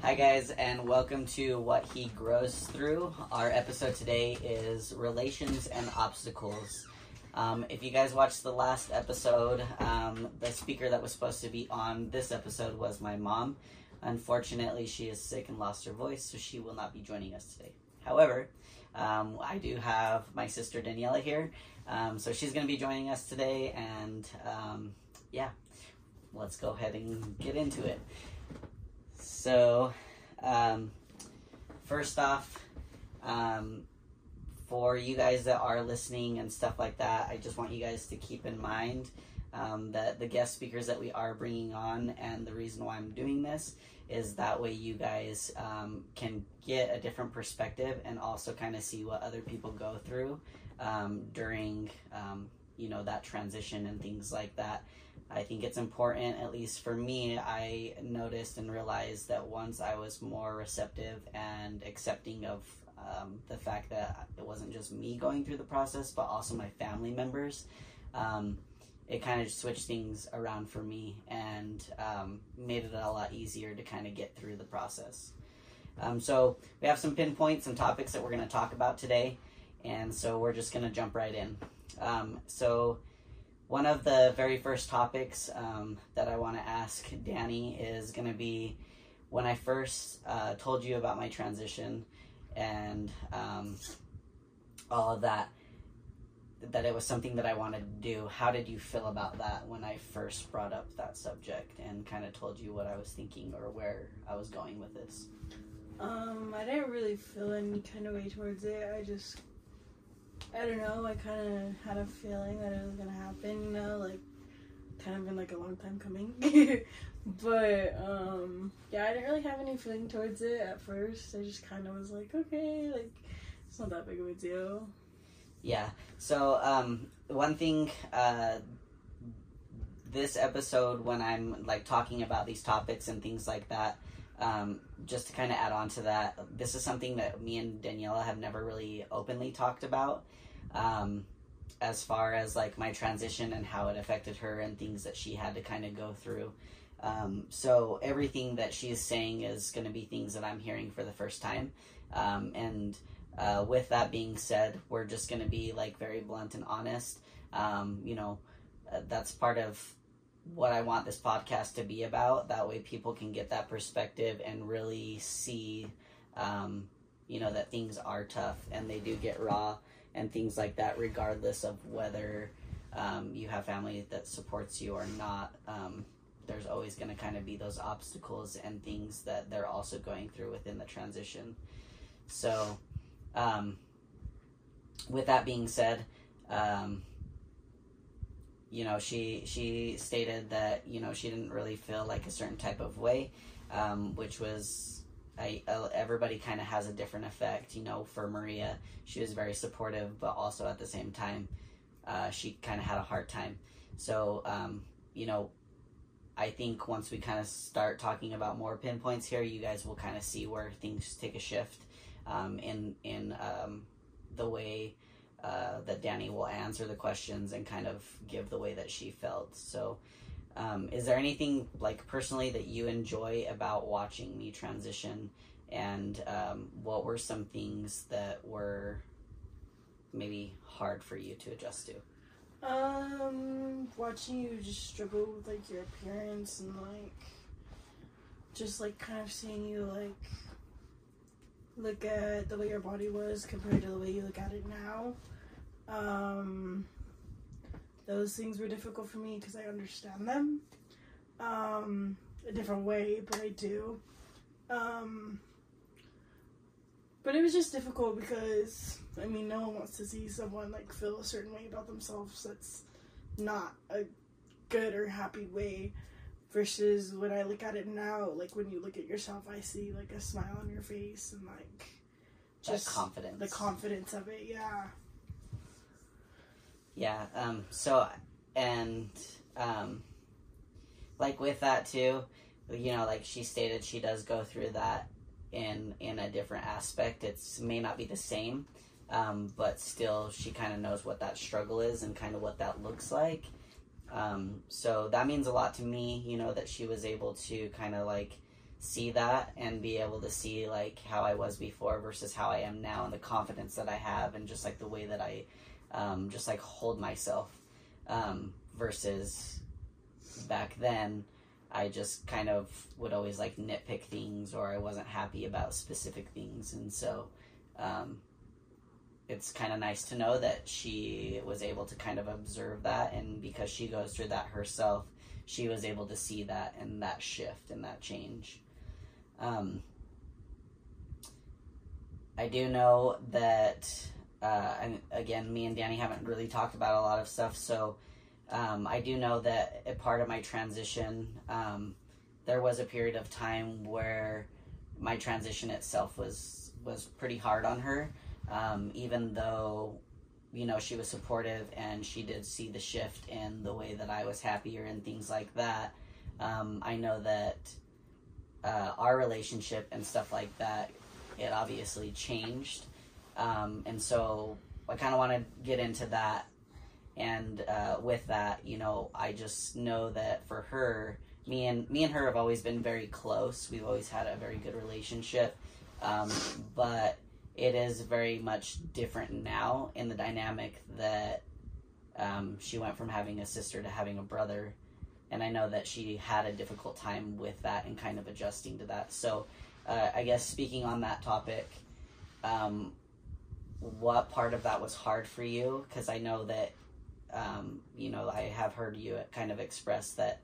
Hi, guys, and welcome to What He Grows Through. Our episode today is Relations and Obstacles. Um, if you guys watched the last episode, um, the speaker that was supposed to be on this episode was my mom. Unfortunately, she is sick and lost her voice, so she will not be joining us today. However, um, I do have my sister Daniela here, um, so she's going to be joining us today, and um, yeah, let's go ahead and get into it. So, um, first off, um, for you guys that are listening and stuff like that, I just want you guys to keep in mind um, that the guest speakers that we are bringing on, and the reason why I'm doing this is that way you guys um, can get a different perspective and also kind of see what other people go through um, during, um, you know, that transition and things like that. I think it's important, at least for me, I noticed and realized that once I was more receptive and accepting of um, the fact that it wasn't just me going through the process, but also my family members, um, it kind of switched things around for me and um, made it a lot easier to kind of get through the process. Um, so, we have some pinpoints and topics that we're going to talk about today, and so we're just going to jump right in. Um, so, one of the very first topics um, that I want to ask Danny is going to be when I first uh, told you about my transition and um, all of that, that it was something that I wanted to do. How did you feel about that when I first brought up that subject and kind of told you what I was thinking or where I was going with this? Um, I didn't really feel any kind of way towards it. I just I don't know. I kind of had a feeling that it was gonna happen. You know, like kind of been like a long time coming. but um, yeah, I didn't really have any feeling towards it at first. I just kind of was like, okay, like it's not that big of a deal. Yeah. So um, one thing. Uh, this episode, when I'm like talking about these topics and things like that, um, just to kind of add on to that, this is something that me and Daniela have never really openly talked about. Um, as far as like my transition and how it affected her and things that she had to kind of go through. Um, so everything that she's saying is going to be things that I'm hearing for the first time. Um, and uh, with that being said, we're just going to be like very blunt and honest. Um, you know, uh, that's part of what I want this podcast to be about. That way, people can get that perspective and really see, um, you know, that things are tough and they do get raw and things like that, regardless of whether um, you have family that supports you or not. Um, there's always going to kind of be those obstacles and things that they're also going through within the transition. So, um, with that being said, um, you know, she she stated that you know she didn't really feel like a certain type of way, um, which was I, uh, everybody kind of has a different effect. You know, for Maria, she was very supportive, but also at the same time, uh, she kind of had a hard time. So, um, you know, I think once we kind of start talking about more pinpoints here, you guys will kind of see where things take a shift um, in in um, the way uh, that Danny will answer the questions and kind of give the way that she felt. So, um, is there anything like personally that you enjoy about watching me transition? And um, what were some things that were maybe hard for you to adjust to? Um, watching you just struggle with like your appearance and like just like kind of seeing you like look at the way your body was compared to the way you look at it now. Um, those things were difficult for me because I understand them um, a different way, but I do. Um, but it was just difficult because I mean, no one wants to see someone like feel a certain way about themselves. That's not a good or happy way. Versus when I look at it now, like when you look at yourself, I see like a smile on your face and like just that confidence. The confidence of it, yeah. Yeah. Um. So, and um, like with that too, you know, like she stated, she does go through that in in a different aspect. It's may not be the same, um, but still, she kind of knows what that struggle is and kind of what that looks like. Um, so that means a lot to me, you know, that she was able to kind of like see that and be able to see like how I was before versus how I am now and the confidence that I have and just like the way that I um, just like hold myself um, versus back then I just kind of would always like nitpick things or I wasn't happy about specific things. And so um, it's kind of nice to know that she was able to kind of observe that and because she goes through that herself she was able to see that and that shift and that change. Um, i do know that uh, and again me and danny haven't really talked about a lot of stuff so um, i do know that a part of my transition um, there was a period of time where my transition itself was was pretty hard on her um, even though you know she was supportive and she did see the shift in the way that I was happier and things like that. Um, I know that uh, our relationship and stuff like that it obviously changed, um, and so I kind of want to get into that. And uh, with that, you know, I just know that for her, me and me and her have always been very close. We've always had a very good relationship, um, but it is very much different now in the dynamic that um, she went from having a sister to having a brother. And i know that she had a difficult time with that and kind of adjusting to that. So uh, i guess speaking on that topic um, what part of that was hard for you? Because i know that um, you know i have heard you kind of express that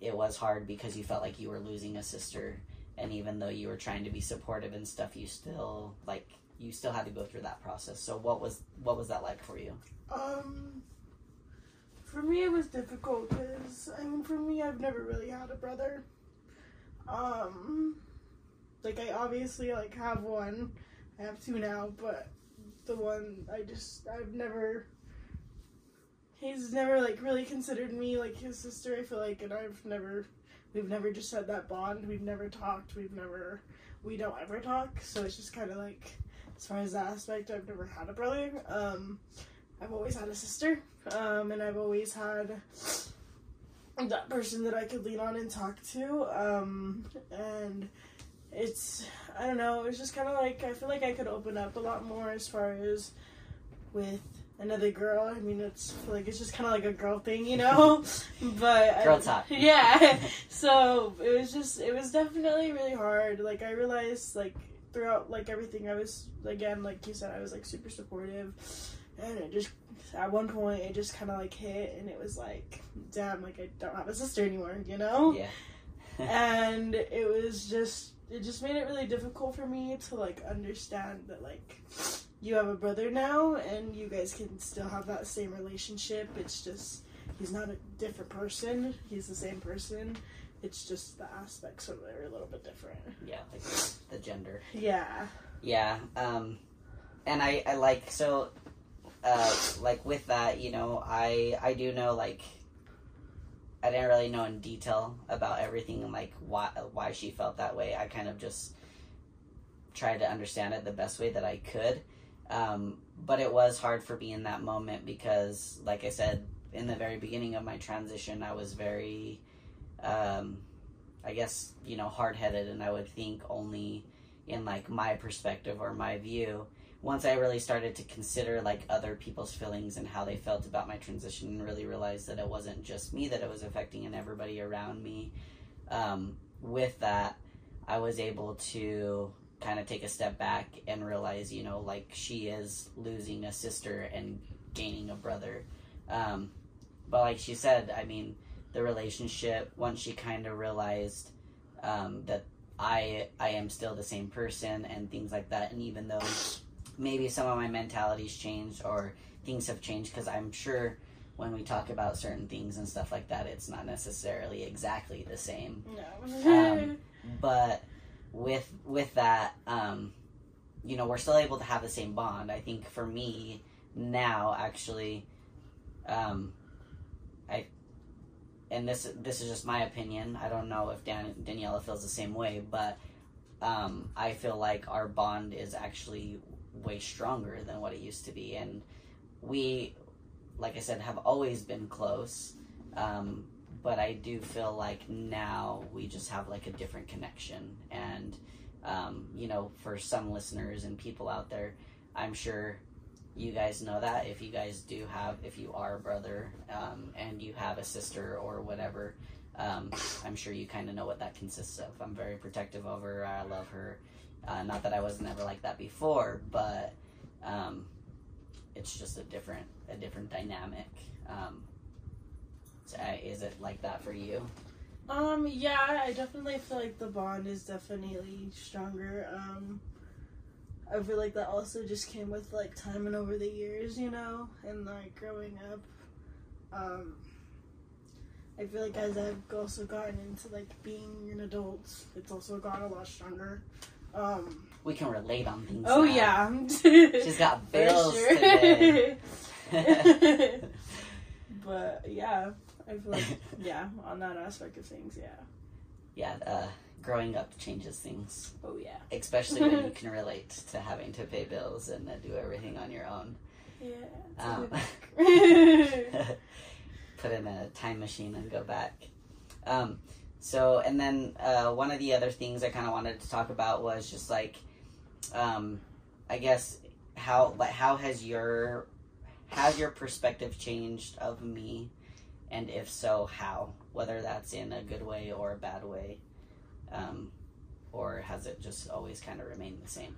it was hard because you felt like you were losing a sister and even though you were trying to be supportive and stuff you still like you still had to go through that process so what was what was that like for you Um, for me, it was difficult because I mean, for me, I've never really had a brother. Um, like I obviously like have one. I have two now, but the one I just I've never. He's never like really considered me like his sister. I feel like, and I've never. We've never just had that bond. We've never talked. We've never. We don't ever talk. So it's just kind of like, as far as that aspect, I've never had a brother. Um, I've always had a sister, um, and I've always had that person that I could lean on and talk to. Um, and it's, I don't know, it's just kind of like, I feel like I could open up a lot more as far as with another girl. I mean, it's like it's just kind of like a girl thing, you know? but Girl talk. Yeah. so it was just, it was definitely really hard. Like, I realized, like, throughout, like, everything, I was, again, like you said, I was, like, super supportive and it just at one point it just kind of like hit and it was like damn like i don't have a sister anymore you know yeah and it was just it just made it really difficult for me to like understand that like you have a brother now and you guys can still have that same relationship. It's just he's not a different person. He's the same person. It's just the aspects of it are a little bit different. Yeah like the, gender. Yeah. Yeah um and i i like so uh like with that you know i i do know like i didn't really know in detail about everything and like why why she felt that way. I kind of just tried to understand it the best way that i could um but it was hard for me in that moment because like i said in the very beginning of my transition i was very um i guess you know hard-headed and i would think only in like my perspective or my view. Once I really started to consider like other people's feelings and how they felt about my transition and really realized that it wasn't just me that it was affecting and everybody around me, um, with that, I was able to kind of take a step back and realize, you know, like she is losing a sister and gaining a brother. Um, but like she said, I mean, the relationship, once she kind of realized um, that I I am still the same person and things like that, and even though maybe some of my mentalities changed or things have changed because I'm sure when we talk about certain things and stuff like that, it's not necessarily exactly the same. no Um, But with with that, um, you know, we're still able to have the same bond. I think for me now, actually, um, I and this this is just my opinion. I don't know if Dan, Daniela feels the same way, but um, I feel like our bond is actually way stronger than what it used to be, and we, like I said, have always been close. Um, but I do feel like now we just have like a different connection. And, um, you know, for some listeners and people out there, I'm sure you guys know that if you guys do have, if you are a brother um, and you have a sister or whatever, um, I'm sure you kind of know what that consists of. I'm very protective of her. I love her. Uh, not that I wasn't ever like that before, but um, it's just a different a different dynamic. So, uh, is it like that for you? Um, yeah, I definitely feel like the bond is definitely stronger. Um, I feel like that also just came with like time and over the years, you know, and like growing up. Um, I feel like as I've also gotten into like being an adult, it's also gotten a lot stronger. Um, We can relate on things. oh now. yeah, she's got bills today. but yeah, I feel like yeah, on that aspect of things, yeah. yeah, uh, growing up changes things, Oh yeah. especially when you can relate to having to pay bills and uh, do everything on your own. Yeah. Um, take me back. put in a time machine and go back. Um, so, and then uh, one of the other things I kind of wanted to talk about was just like, um, I guess how like how has your has your perspective changed of me, and if so, how? Whether that's in a good way or a bad way, um, or has it just always kind of remained the same?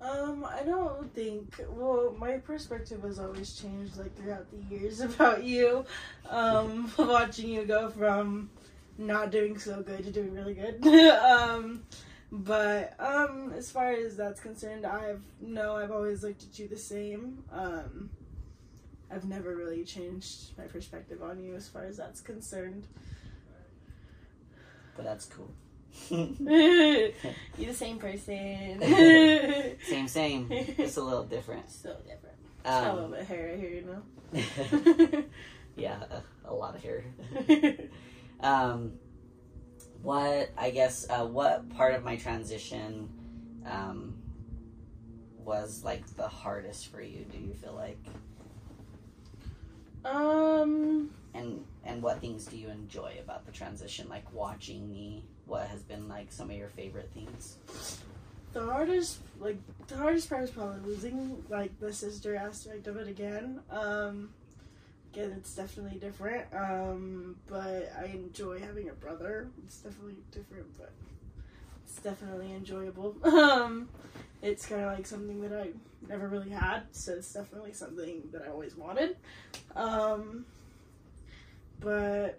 Um, I don't think. Well, my perspective has always changed like throughout the years about you. Um, watching you go from not doing so good to doing really good. um, but um, as far as that's concerned, I've no, I've always looked at you the same. Um, I've never really changed my perspective on you as far as that's concerned. But that's cool. You're the same person. same, same. It's a little different. so different. Got a little Um, bit of hair right here, you know. yeah, a, a lot of hair. um, what I guess uh, what part of my transition um, was like the hardest for you? Do you feel like, um, and and what things do you enjoy about the transition? Like watching me. What has been like some of your favorite things? the hardest, like the hardest part is probably losing like the sister aspect of it again. Um, again, it's definitely different. Um, but I enjoy having a brother. It's definitely different, but it's definitely enjoyable. Um, it's kind of like something that I never really had, so it's definitely something that I always wanted. Um, but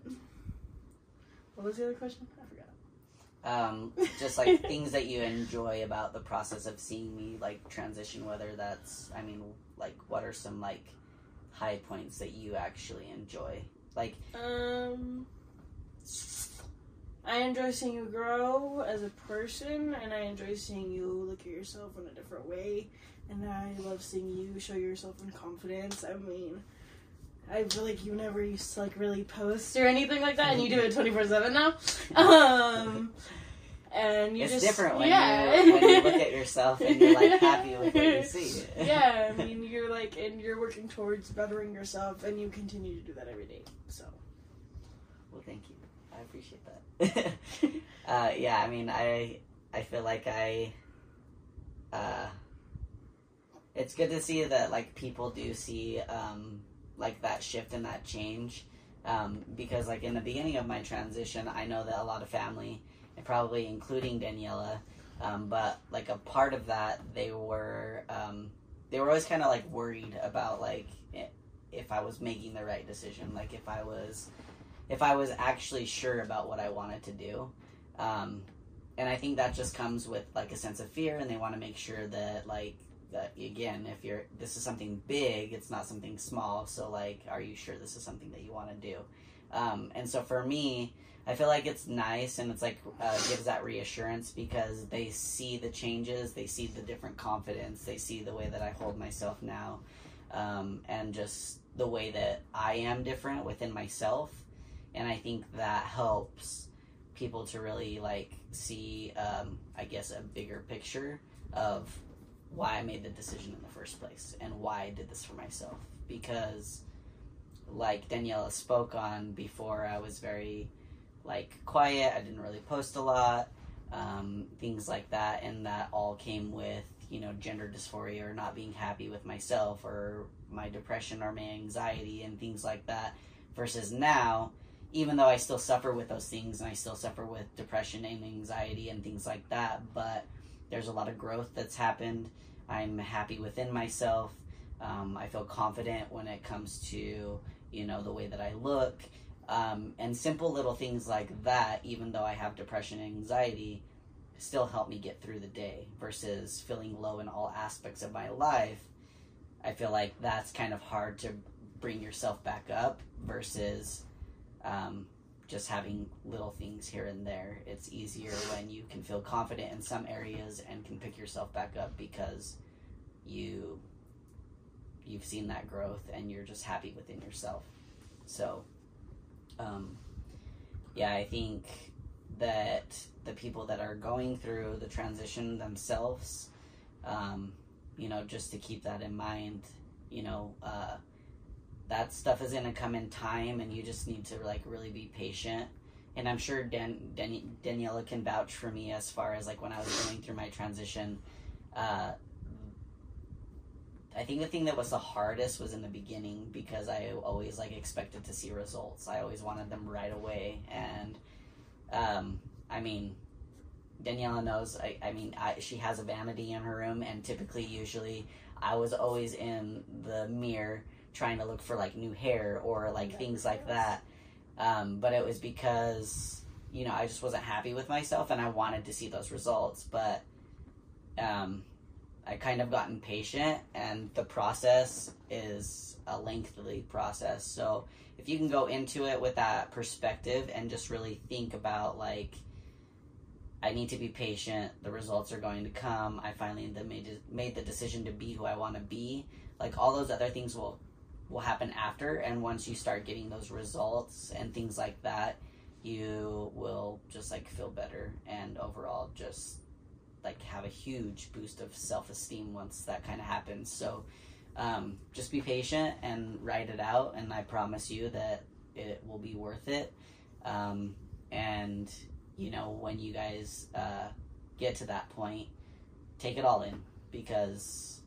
what was the other question? I forgot. Um, just like things that you enjoy about the process of seeing me like transition. Whether that's, I mean, like what are some like high points that you actually enjoy? Like Um, I enjoy seeing you grow as a person, and I enjoy seeing you look at yourself in a different way. And I love seeing you show yourself in confidence. I mean, I feel like you never used to like really post or anything like that, and you do it twenty four seven now. Um, and you it's just different when yeah. you when you look at yourself and you're like happy with what you see. yeah, I mean, you're like, and you're working towards bettering yourself, and you continue to do that every day. So. well, thank you. I appreciate that. uh, yeah, I mean, I I feel like I. Uh, it's good to see that like people do see um, like that shift and that change. Um, because like in the beginning of my transition, I know that a lot of family, and probably including Daniela, um, but like a part of that, they were um, they were always kind of like worried about like if I was making the right decision, like if I was if I was actually sure about what I wanted to do. Um, and I think that just comes with like a sense of fear, and they want to make sure that like that again, if you're this is something big, it's not something small. So like, are you sure this is something that you want to do? Um, and so for me, I feel like it's nice and it's like uh, gives that reassurance because they see the changes, they see the different confidence, they see the way that I hold myself now, um, and just the way that I am different within myself. And I think that helps people to really like see, um, I guess, a bigger picture of why I made the decision in the first place and why I did this for myself. Because like Daniela spoke on before, I was very like quiet. I didn't really post a lot, um, things like that, and that all came with you know gender dysphoria or not being happy with myself or my depression or my anxiety and things like that. Versus now, even though I still suffer with those things and I still suffer with depression and anxiety and things like that, but there's a lot of growth that's happened. I'm happy within myself. Um, I feel confident when it comes to you know the way that I look, um, and simple little things like that. Even though I have depression and anxiety, still help me get through the day. Versus feeling low in all aspects of my life, I feel like that's kind of hard to bring yourself back up. Versus um, just having little things here and there. It's easier when you can feel confident in some areas and can pick yourself back up because you you've seen that growth and you're just happy within yourself. So, um, yeah, I think that the people that are going through the transition themselves, um, you know, just to keep that in mind, you know, uh, that stuff is gonna come in time, and you just need to like really be patient. And I'm sure Dan, Dan Daniela can vouch for me as far as like when I was going through my transition. Uh, I think the thing that was the hardest was in the beginning because I always like expected to see results. I always wanted them right away, and um, I mean, Daniela knows. I, I mean, I, she has a vanity in her room, and typically, usually, I was always in the mirror trying to look for like new hair or like things like that. Um, but it was because you know I just wasn't happy with myself, and I wanted to see those results, but. Um, I kind of got impatient, and the process is a lengthy process. So if you can go into it with that perspective and just really think about like, I need to be patient. The results are going to come. I finally made made the decision to be who I want to be. Like all those other things will will happen after, and once you start getting those results and things like that, you will just like feel better and overall just like have a huge boost of self esteem once that kind of happens. So um, just be patient and write it out, and I promise you that it will be worth it. Um, and you know when you guys uh, get to that point, take it all in because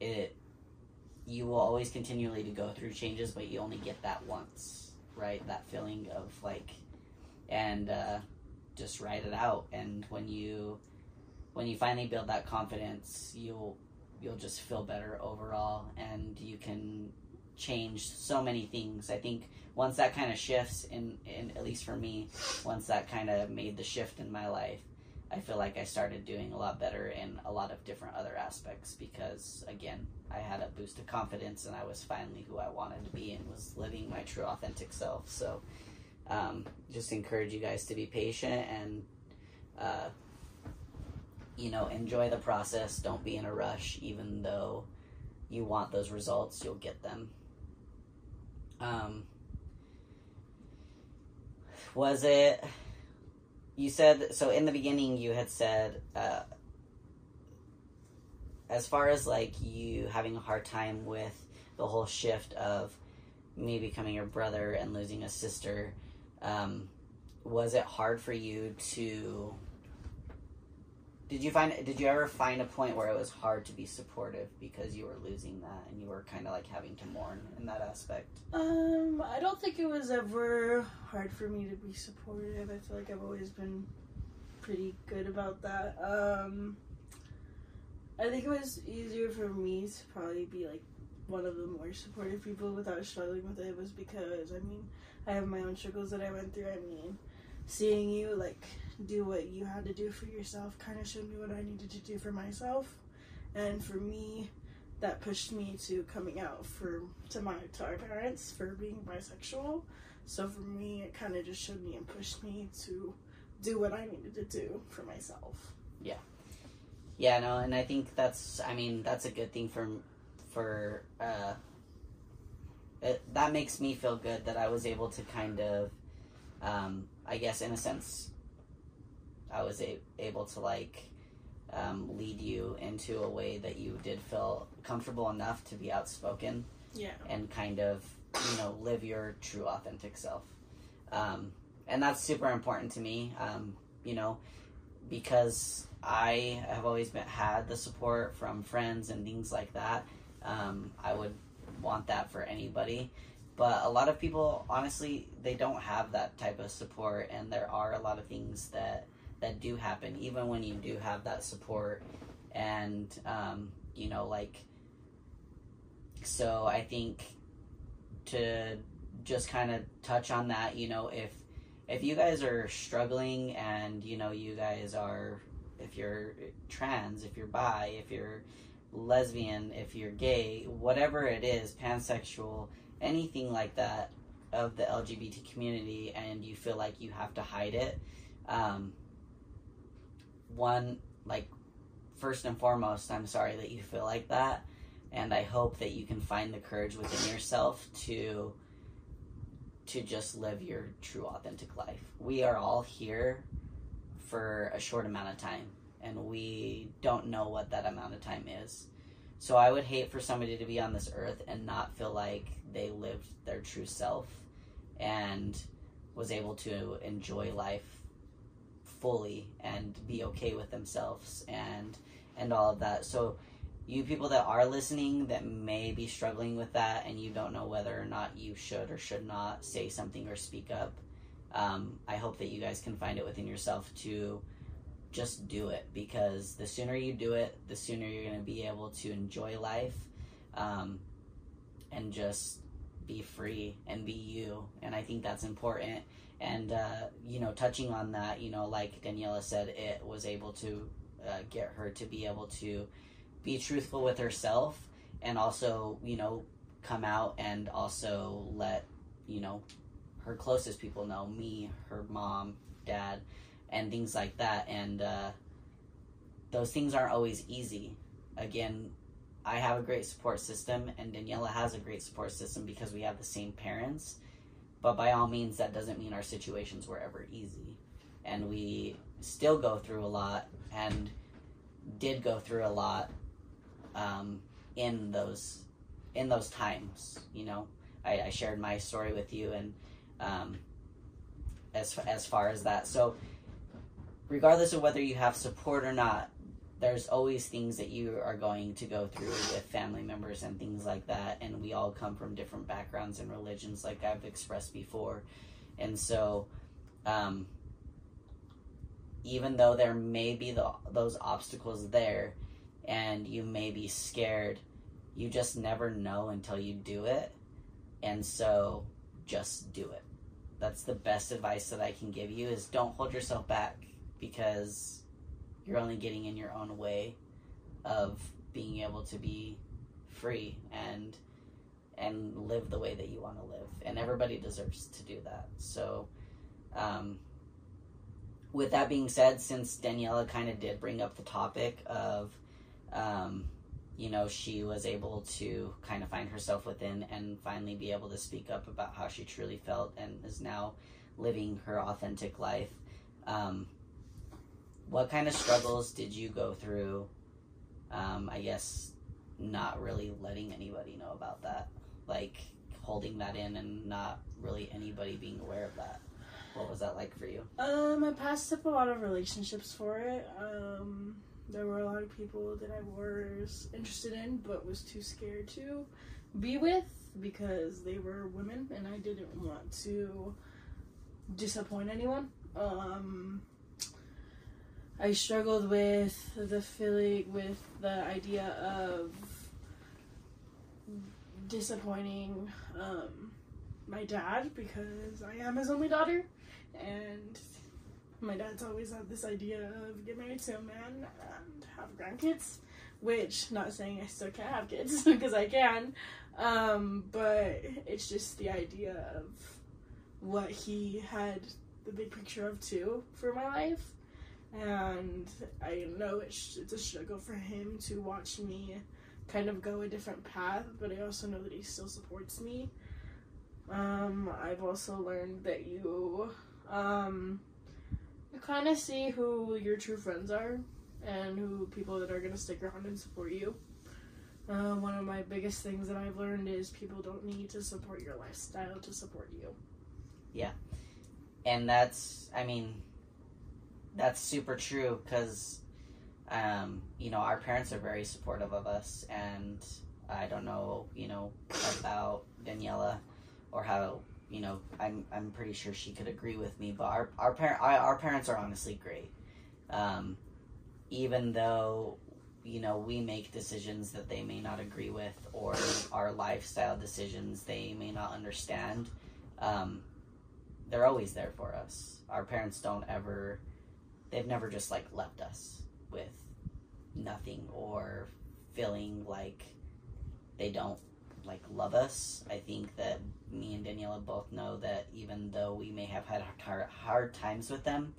it you will always continually to go through changes, but you only get that once, right? That feeling of like, and uh, just write it out. And when you when you finally build that confidence, you'll you'll just feel better overall, and you can change so many things. I think once that kind of shifts, in, in at least for me, once that kind of made the shift in my life, I feel like I started doing a lot better in a lot of different other aspects because again, I had a boost of confidence and I was finally who I wanted to be and was living my true authentic self. So, um, just encourage you guys to be patient and uh, you know, enjoy the process. Don't be in a rush, even though you want those results, you'll get them. Um, was it, you said, so in the beginning, you had said, uh, as far as like you having a hard time with the whole shift of me becoming your brother and losing a sister, um, was it hard for you to did you find? Did you ever find a point where it was hard to be supportive because you were losing that and you were kind of like having to mourn in that aspect? Um, I don't think it was ever hard for me to be supportive. I feel like I've always been pretty good about that. Um, I think it was easier for me to probably be like one of the more supportive people without struggling with it was because I mean I have my own struggles that I went through. I mean, seeing you like do what you had to do for yourself kind of showed me what I needed to do for myself. And for me, that pushed me to coming out for to my to our parents for being bisexual. So for me, it kind of just showed me and pushed me to do what I needed to do for myself. Yeah, yeah, no, and I think that's I mean that's a good thing for for uh, it, that makes me feel good that I was able to kind of um, I guess in a sense I was a- able to like um, lead you into a way that you did feel comfortable enough to be outspoken Yeah. and kind of you know live your true authentic self. Um, and that's super important to me um, you know because i have always been had the support from friends and things like that. Um, i would want that for anybody. But a lot of people honestly they don't have that type of support and there are a lot of things that that do happen even when you do have that support and um, you know like so i think to just kind of touch on that you know if if you guys are struggling and you know you guys are if you're trans if you're bi if you're lesbian if you're gay whatever it is pansexual anything like that of the lgbt community and you feel like you have to hide it um, one like first and foremost i'm sorry that you feel like that and i hope that you can find the courage within yourself to to just live your true authentic life. We are all here for a short amount of time and we don't know what that amount of time is. So i would hate for somebody to be on this earth and not feel like they lived their true self and was able to enjoy life fully and be okay with themselves and and all of that. So you people that are listening that may be struggling with that and you don't know whether or not you should or should not say something or speak up, um, I hope that you guys can find it within yourself to just do it because the sooner you do it, the sooner you're going to be able to enjoy life um, and just be free and be you. And I think that's important. And, uh, you know, touching on that, you know, like Daniela said, it was able to uh, get her to be able to be truthful with herself and also, you know, come out and also let, you know, her closest people know me, her mom, dad, and things like that. And uh, those things aren't always easy. Again, I have a great support system, and Daniela has a great support system because we have the same parents. But by all means, that doesn't mean our situations were ever easy. And we still go through a lot and did go through a lot um, in those in those times. You know, I, I shared my story with you, and um, as as far as that, so regardless of whether you have support or not, there's always things that you are going to go through with family members and things like that, and we all come from different backgrounds and religions, like I've expressed before, and so. Um, even though there may be the, those obstacles there and you may be scared, you just never know until you do it. And so just do it. That's the best advice that I can give you is don't hold yourself back because you're only getting in your own way of being able to be free and and live the way that you want to live and everybody deserves to do that so um, with that being said, since Daniela kind of did bring up the topic of, um, you know, she was able to kind of find herself within and finally be able to speak up about how she truly felt and is now living her authentic life. Um, what kind of struggles did you go through? Um, I guess not really letting anybody know about that, like holding that in and not really anybody being aware of that. What was that like for you? Um, I passed up a lot of relationships for it. Um, there were a lot of people that I was interested in, but was too scared to be with because they were women, and I didn't want to disappoint anyone. Um, I struggled with the feeling, with the idea of disappointing um, my dad because I am his only daughter and my dad's always had this idea of get married to a man and have grandkids which not saying i still can't have kids because i can um, but it's just the idea of what he had the big picture of too for my life and i know it's, it's a struggle for him to watch me kind of go a different path but i also know that he still supports me um, i've also learned that you um, you kind of see who your true friends are and who people that are going to stick around and support you. Uh, one of my biggest things that I've learned is people don't need to support your lifestyle to support you. Yeah. And that's i mean that's super true because um, you know our parents are very supportive of us and i don't know you know about daniela or how you know i'm i'm pretty sure she could agree with me but our our parent our parents are honestly great um, even though you know we make decisions that they may not agree with or our lifestyle decisions they may not understand um, they're always there for us. Our parents don't ever, they've never just like left us with nothing or feeling like they don't like love us. I think that me and Daniela both know that even though we may have had hard, hard times with them,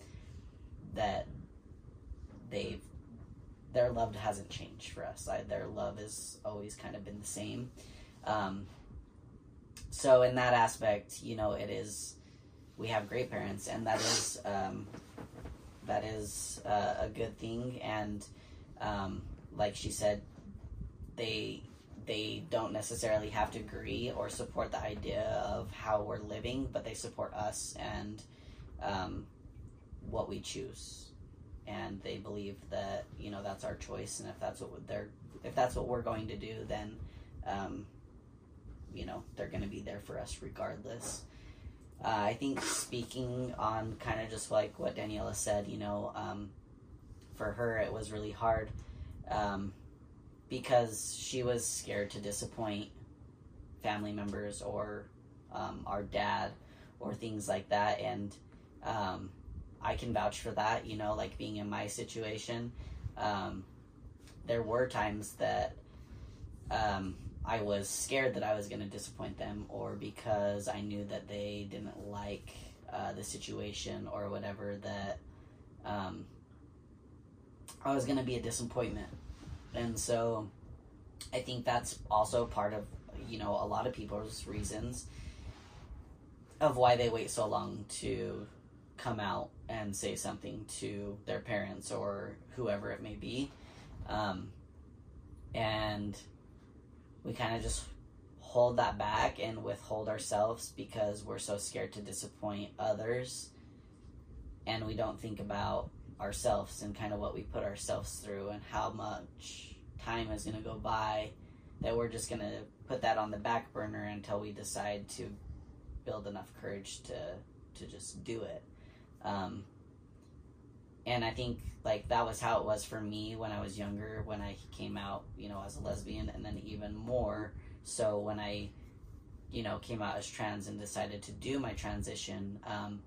that they've their love hasn't changed for us. I, their love has always kind of been the same. Um, so in that aspect, you know, it is we have great parents, and that is um, that is uh, a good thing. And um, like she said, they they don't necessarily have to agree or support the idea of how we're living, but they support us and um, what we choose. And they believe that you know that's our choice, and if that's what they're if that's what we're going to do, then um, you know they're going to be there for us regardless. Uh, I think speaking on kind of just like what Daniela said, you know, um, for her it was really hard um, because she was scared to disappoint family members or um, our dad or things like that. And um, I can vouch for that, you know, like being in my situation. Um, there were times that um, I was scared that I was going to disappoint them, or because I knew that they didn't like uh, the situation or whatever, that um, I was going to be a disappointment. And so I think that's also part of, you know, a lot of people's reasons of why they wait so long to come out and say something to their parents or whoever it may be. Um, and we kind of just hold that back and withhold ourselves because we're so scared to disappoint others. And we don't think about ourselves and kind of what we put ourselves through and how much time is going to go by that we're just going to put that on the back burner until we decide to build enough courage to to just do it. Um, and I think like that was how it was for me when I was younger when I came out you know as a lesbian and then even more so when I you know came out as trans and decided to do my transition. Um,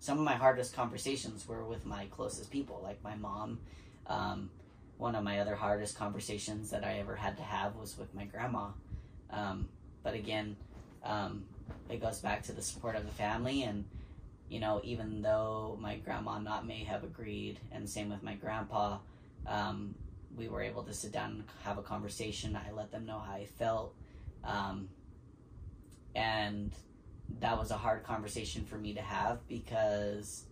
some of my hardest conversations were with my closest people like my mom. Um, one of my other hardest conversations that I ever had to have was with my grandma. Um, but again um, it goes back to the support of the family and you know, even though my grandma not may have agreed, and same with my grandpa, um, we were able to sit down and have a conversation. I let them know how I felt, um, and that was a hard conversation for me to have because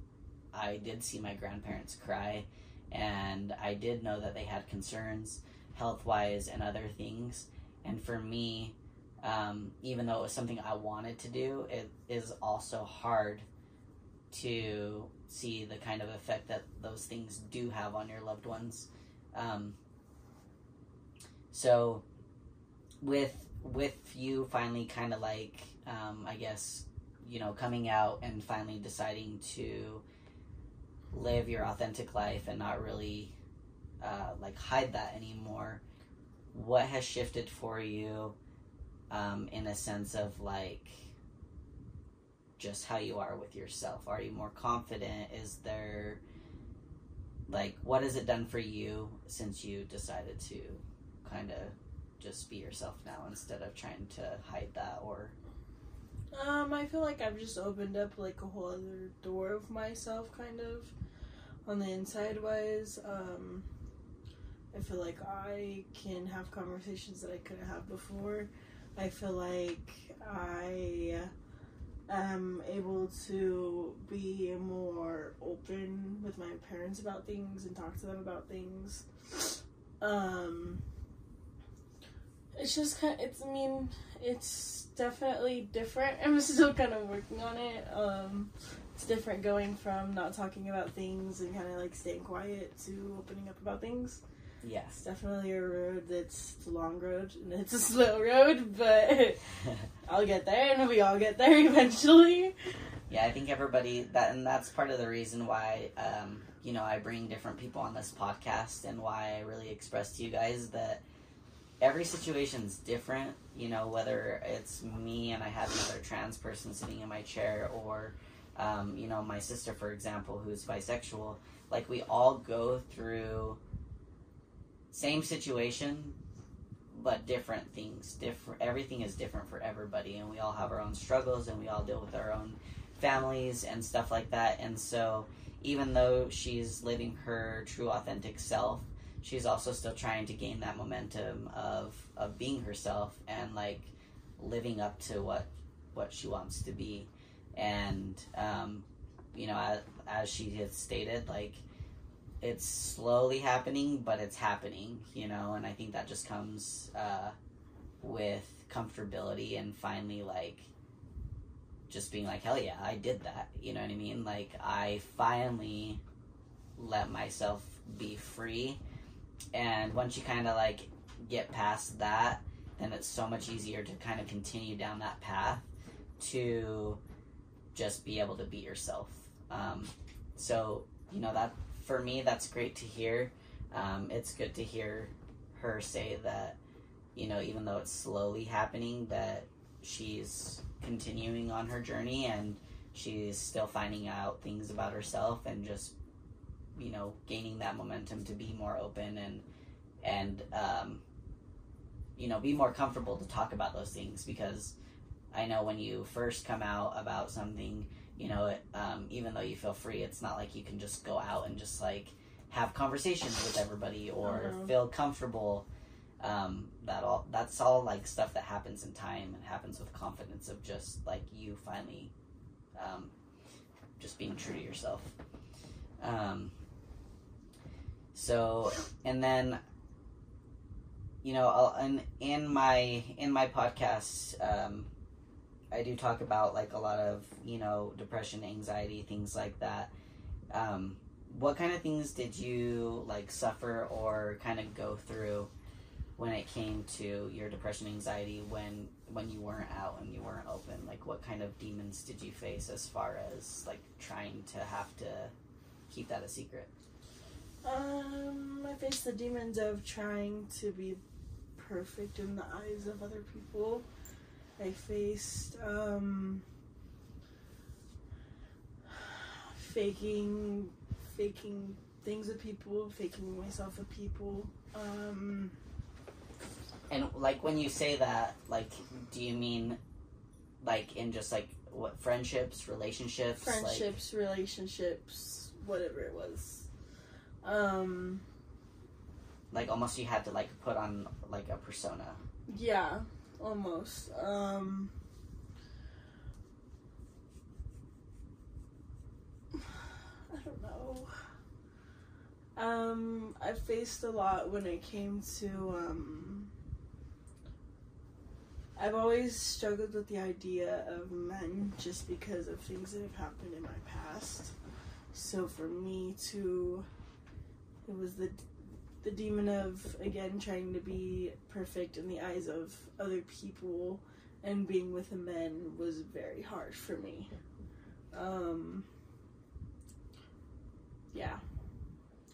I did see my grandparents cry, and I did know that they had concerns health wise and other things, and for me. Um, even though it was something I wanted to do, it is also hard to see the kind of effect that those things do have on your loved ones. Um, so, with with you finally kind of like, um, I guess, you know, coming out and finally deciding to live your authentic life and not really uh, like hide that anymore. What has shifted for you um, in a sense of like just how you are with yourself? Are you more confident? Is there like what has it done for you since you decided to kind of just be yourself now instead of trying to hide that or Um, I feel like I've just opened up like a whole other door of myself, kind of, on the inside wise. Um, I feel like I can have conversations that I couldn't have before. I feel like I am able to be more open with my parents about things and talk to them about things. Um, It's just kind. it's. I mean, it's definitely different. I'm still kind of working on it. Um, it's different going from not talking about things and kind of like staying quiet to opening up about things. It's Yes. definitely a road that's a long road and it's a slow road, but I'll get there and we all get there eventually. Yeah, I think everybody that and that's part of the reason why um, you know I bring different people on this podcast and why I really express to you guys that every situation's different. You know, whether it's me and I have another trans person sitting in my chair, or um, you know my sister, for example, who's bisexual. Like we all go through same situation, but different things. Different. Everything is different for everybody, and we all have our own struggles, and we all deal with our own families and stuff like that. And so, even though she's living her true, authentic self, she's also still trying to gain that momentum of of being herself and like living up to what what she wants to be. And um, you know, as, as she has stated, like it's slowly happening, but it's happening. You know, and I think that just comes uh, with comfortability and finally like just being like, hell yeah, I did that. You know what I mean? Like, I finally let myself be free. And once you kind of like get past that, then it's so much easier to kind of continue down that path to just be able to be yourself. Um, so, you know, that for me, that's great to hear. Um, it's good to hear her say that, you know, even though it's slowly happening, that she's continuing on her journey and she's still finding out things about herself and just you know gaining that momentum to be more open and and um, you know be more comfortable to talk about those things because I know when you first come out about something you know it, um, even though you feel free it's not like you can just go out and just like have conversations with everybody or Uh-huh. feel comfortable um, that all that's all like stuff that happens in time and happens with confidence of just like you finally um, just being true to yourself um, so and then you know I'll, in, in my in my podcast um, i do talk about like a lot of you know depression anxiety things like that. Um, what kind of things did you like suffer or kind of go through when it came to your depression anxiety when when you weren't out and you weren't open? Like what kind of demons did you face as far as like trying to have to keep that a secret? Um, I faced the demons of trying to be perfect in the eyes of other people. I faced um, faking, faking things with people, faking myself with people. Um, and like when you say that like do you mean like in just like what friendships relationships like- friendships, relationships, whatever it was. Um, like almost you had to like put on like a persona Yeah, almost. Um I don't know. Um I faced a lot when it came to um I've always struggled with the idea of men just because of things that have happened in my past. So for me to it was the the demon of again trying to be perfect in the eyes of other people and being with the men was very hard for me. Um yeah.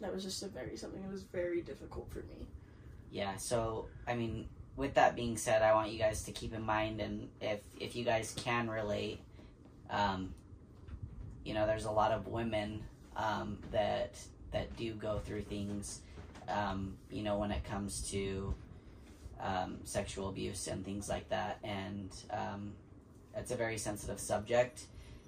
That was just a very something that was very difficult for me. yeah so i mean with that being said i want you guys to keep in mind and if if you guys can relate um you know there's a lot of women um that that do go through things um you know when it comes to um, sexual abuse and things like that. And um, it's a very sensitive subject.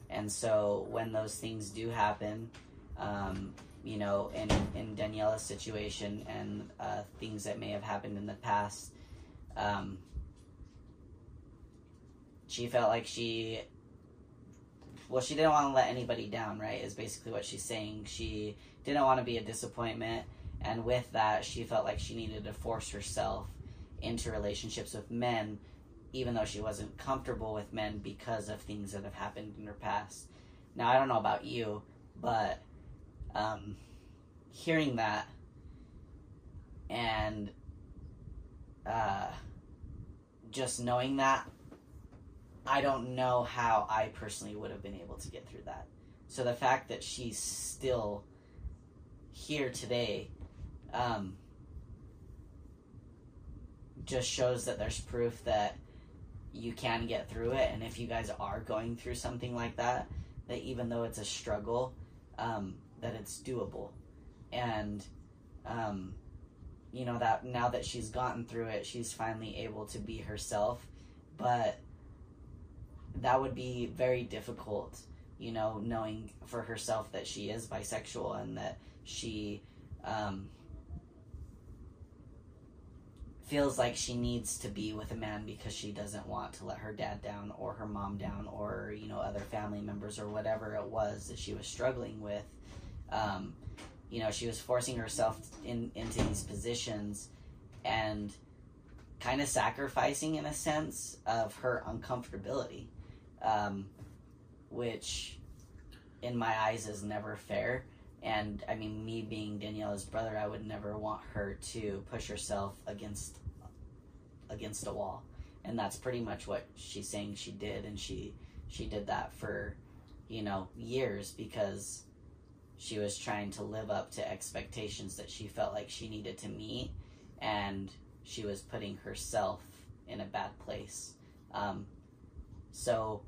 And so when those things do happen um, you know in, in daniela's situation and uh, things that may have happened in the past um, she felt like she well she didn't want to let anybody down right is basically what she's saying. She didn't want to be a disappointment and with that she felt like she needed to force herself into relationships with men, even though she wasn't comfortable with men because of things that have happened in her past. Now, I don't know about you, but um, hearing that and uh, just knowing that, I don't know how I personally would have been able to get through that. So the fact that she's still here today um, just shows that there's proof that you can get through it. And if you guys are going through something like that, that even though it's a struggle, um, that it's doable. And, um, you know, that now that she's gotten through it, she's finally able to be herself. But that would be very difficult, you know, knowing for herself that she is bisexual and that she um, feels like she needs to be with a man because she doesn't want to let her dad down or her mom down or you know other family members or whatever it was that she was struggling with. Um, you know she was forcing herself in into these positions and kind of sacrificing in a sense of her uncomfortability um, which in my eyes is never fair and I mean, me being Daniela's brother, I would never want her to push herself against against a wall, and that's pretty much what she's saying she did, and she she did that for you know years because she was trying to live up to expectations that she felt like she needed to meet, and she was putting herself in a bad place. Um, so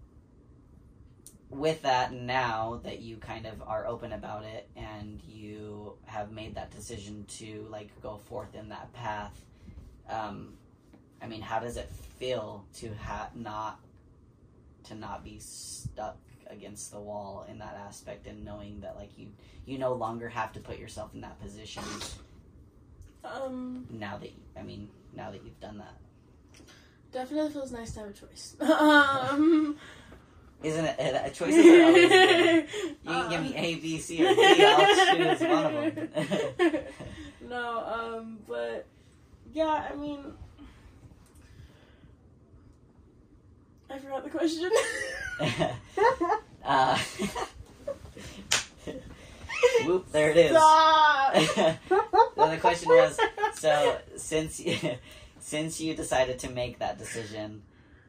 with that now that you kind of are open about it and you have made that decision to like go forth in that path um i mean how does it feel to have not to not be stuck against the wall in that aspect and knowing that like you you no longer have to put yourself in that position Um, now that i mean now that you've done that definitely feels nice to have a choice. um, isn't it a always good you can give me a b c or d i'll choose one of them no, um, but yeah, I mean, I forgot the question. uh, whoop, there it is. Stop. so the question was, so since you, since you decided to make that decision,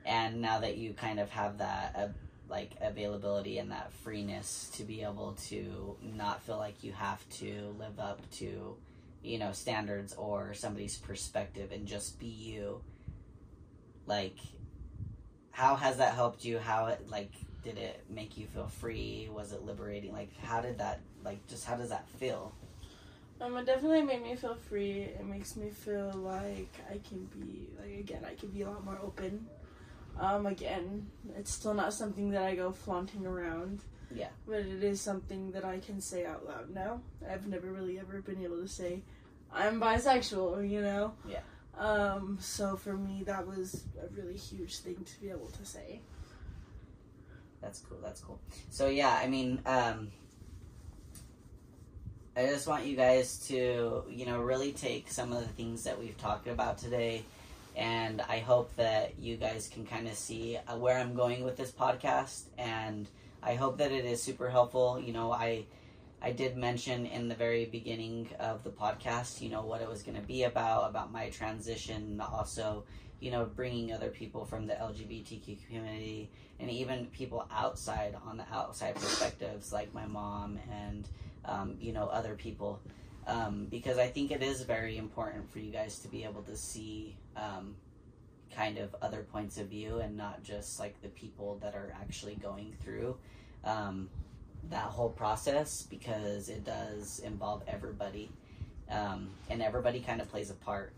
and now that you kind of have that uh, like availability and that freeness to be able to not feel like you have to live up to, you know, standards or somebody's perspective and just be you. Like, how has that helped you? How it like did it make you feel free? Was it liberating? Like, how did that like just how does that feel? Um, it definitely made me feel free. It makes me feel like I can be like again, I can be a lot more open. Um, again, it's still not something that I go flaunting around. Yeah. But it is something that I can say out loud now. I've never really ever been able to say I'm bisexual, you know? Yeah. Um, so for me that was a really huge thing to be able to say. That's cool. That's cool. So yeah, I mean, um, I just want you guys to, you know, really take some of the things that we've talked about today, and I hope that you guys can kind of see uh, where I'm going with this podcast, and I hope that it is super helpful. You know, I. I did mention in the very beginning of the podcast, you know, what it was going to be about, about my transition, also, you know, bringing other people from the LGBTQ community and even people outside on the outside perspectives, like my mom and um, you know other people, um, because I think it is very important for you guys to be able to see um, kind of other points of view and not just like the people that are actually going through um, that whole process, because it does involve everybody, um, and everybody kind of plays a part.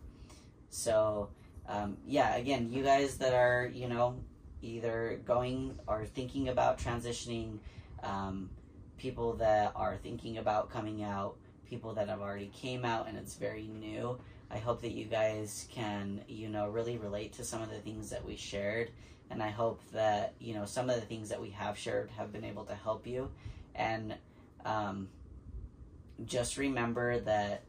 So. Um, yeah, again, you guys that are, you know, either going or thinking about transitioning, um, people that are thinking about coming out, people that have already came out and it's very new. I hope that you guys can, you know, really relate to some of the things that we shared. And I hope that, you know, some of the things that we have shared have been able to help you. And um, just remember that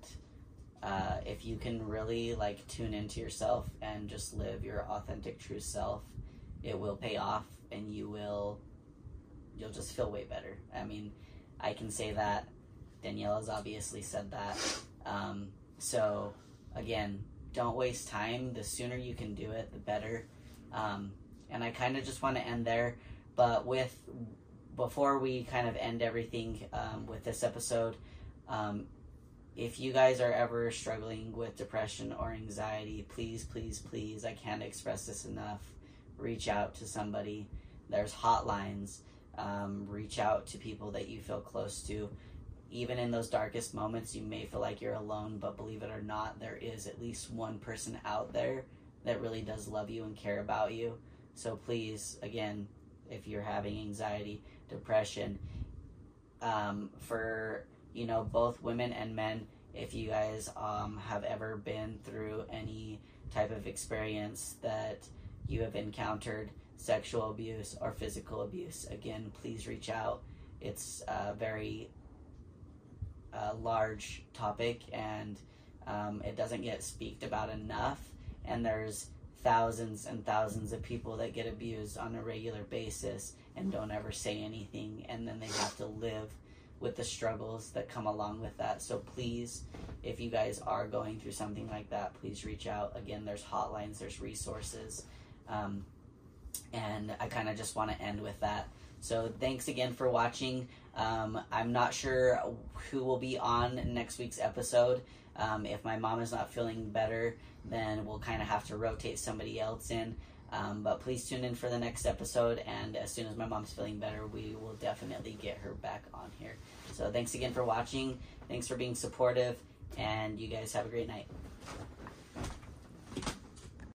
uh, if you can really like tune into yourself and just live your authentic true self it will pay off and you will you'll just feel way better i mean i can say that daniela's obviously said that um, so again don't waste time. The sooner you can do it the better. Um, and i kind of just want to end there but with before we kind of end everything um, with this episode um, if you guys are ever struggling with depression or anxiety please please please i can't express this enough. Reach out to somebody. There's hotlines. Um, reach out to people that you feel close to even in those darkest moments you may feel like you're alone but believe it or not there is at least one person out there that really does love you and care about you. So please again if you're having anxiety depression um, for you know both women and men if you guys um, have ever been through any type of experience that you have encountered sexual abuse or physical abuse again please reach out. It's a very uh, large topic and um, it doesn't get speaked about enough. And there's thousands and thousands of people that get abused on a regular basis and don't ever say anything. And then they have to live with the struggles that come along with that. So please if you guys are going through something like that please reach out. Again there's hotlines there's resources. Um, and i kind of just want to end with that. So thanks again for watching um, i'm not sure who will be on next week's episode um, if my mom is not feeling better then we'll kind of have to rotate somebody else in um, but please tune in for the next episode, and as soon as my mom's feeling better, we will definitely get her back on here. So thanks again for watching. Thanks for being supportive, and you guys have a great night.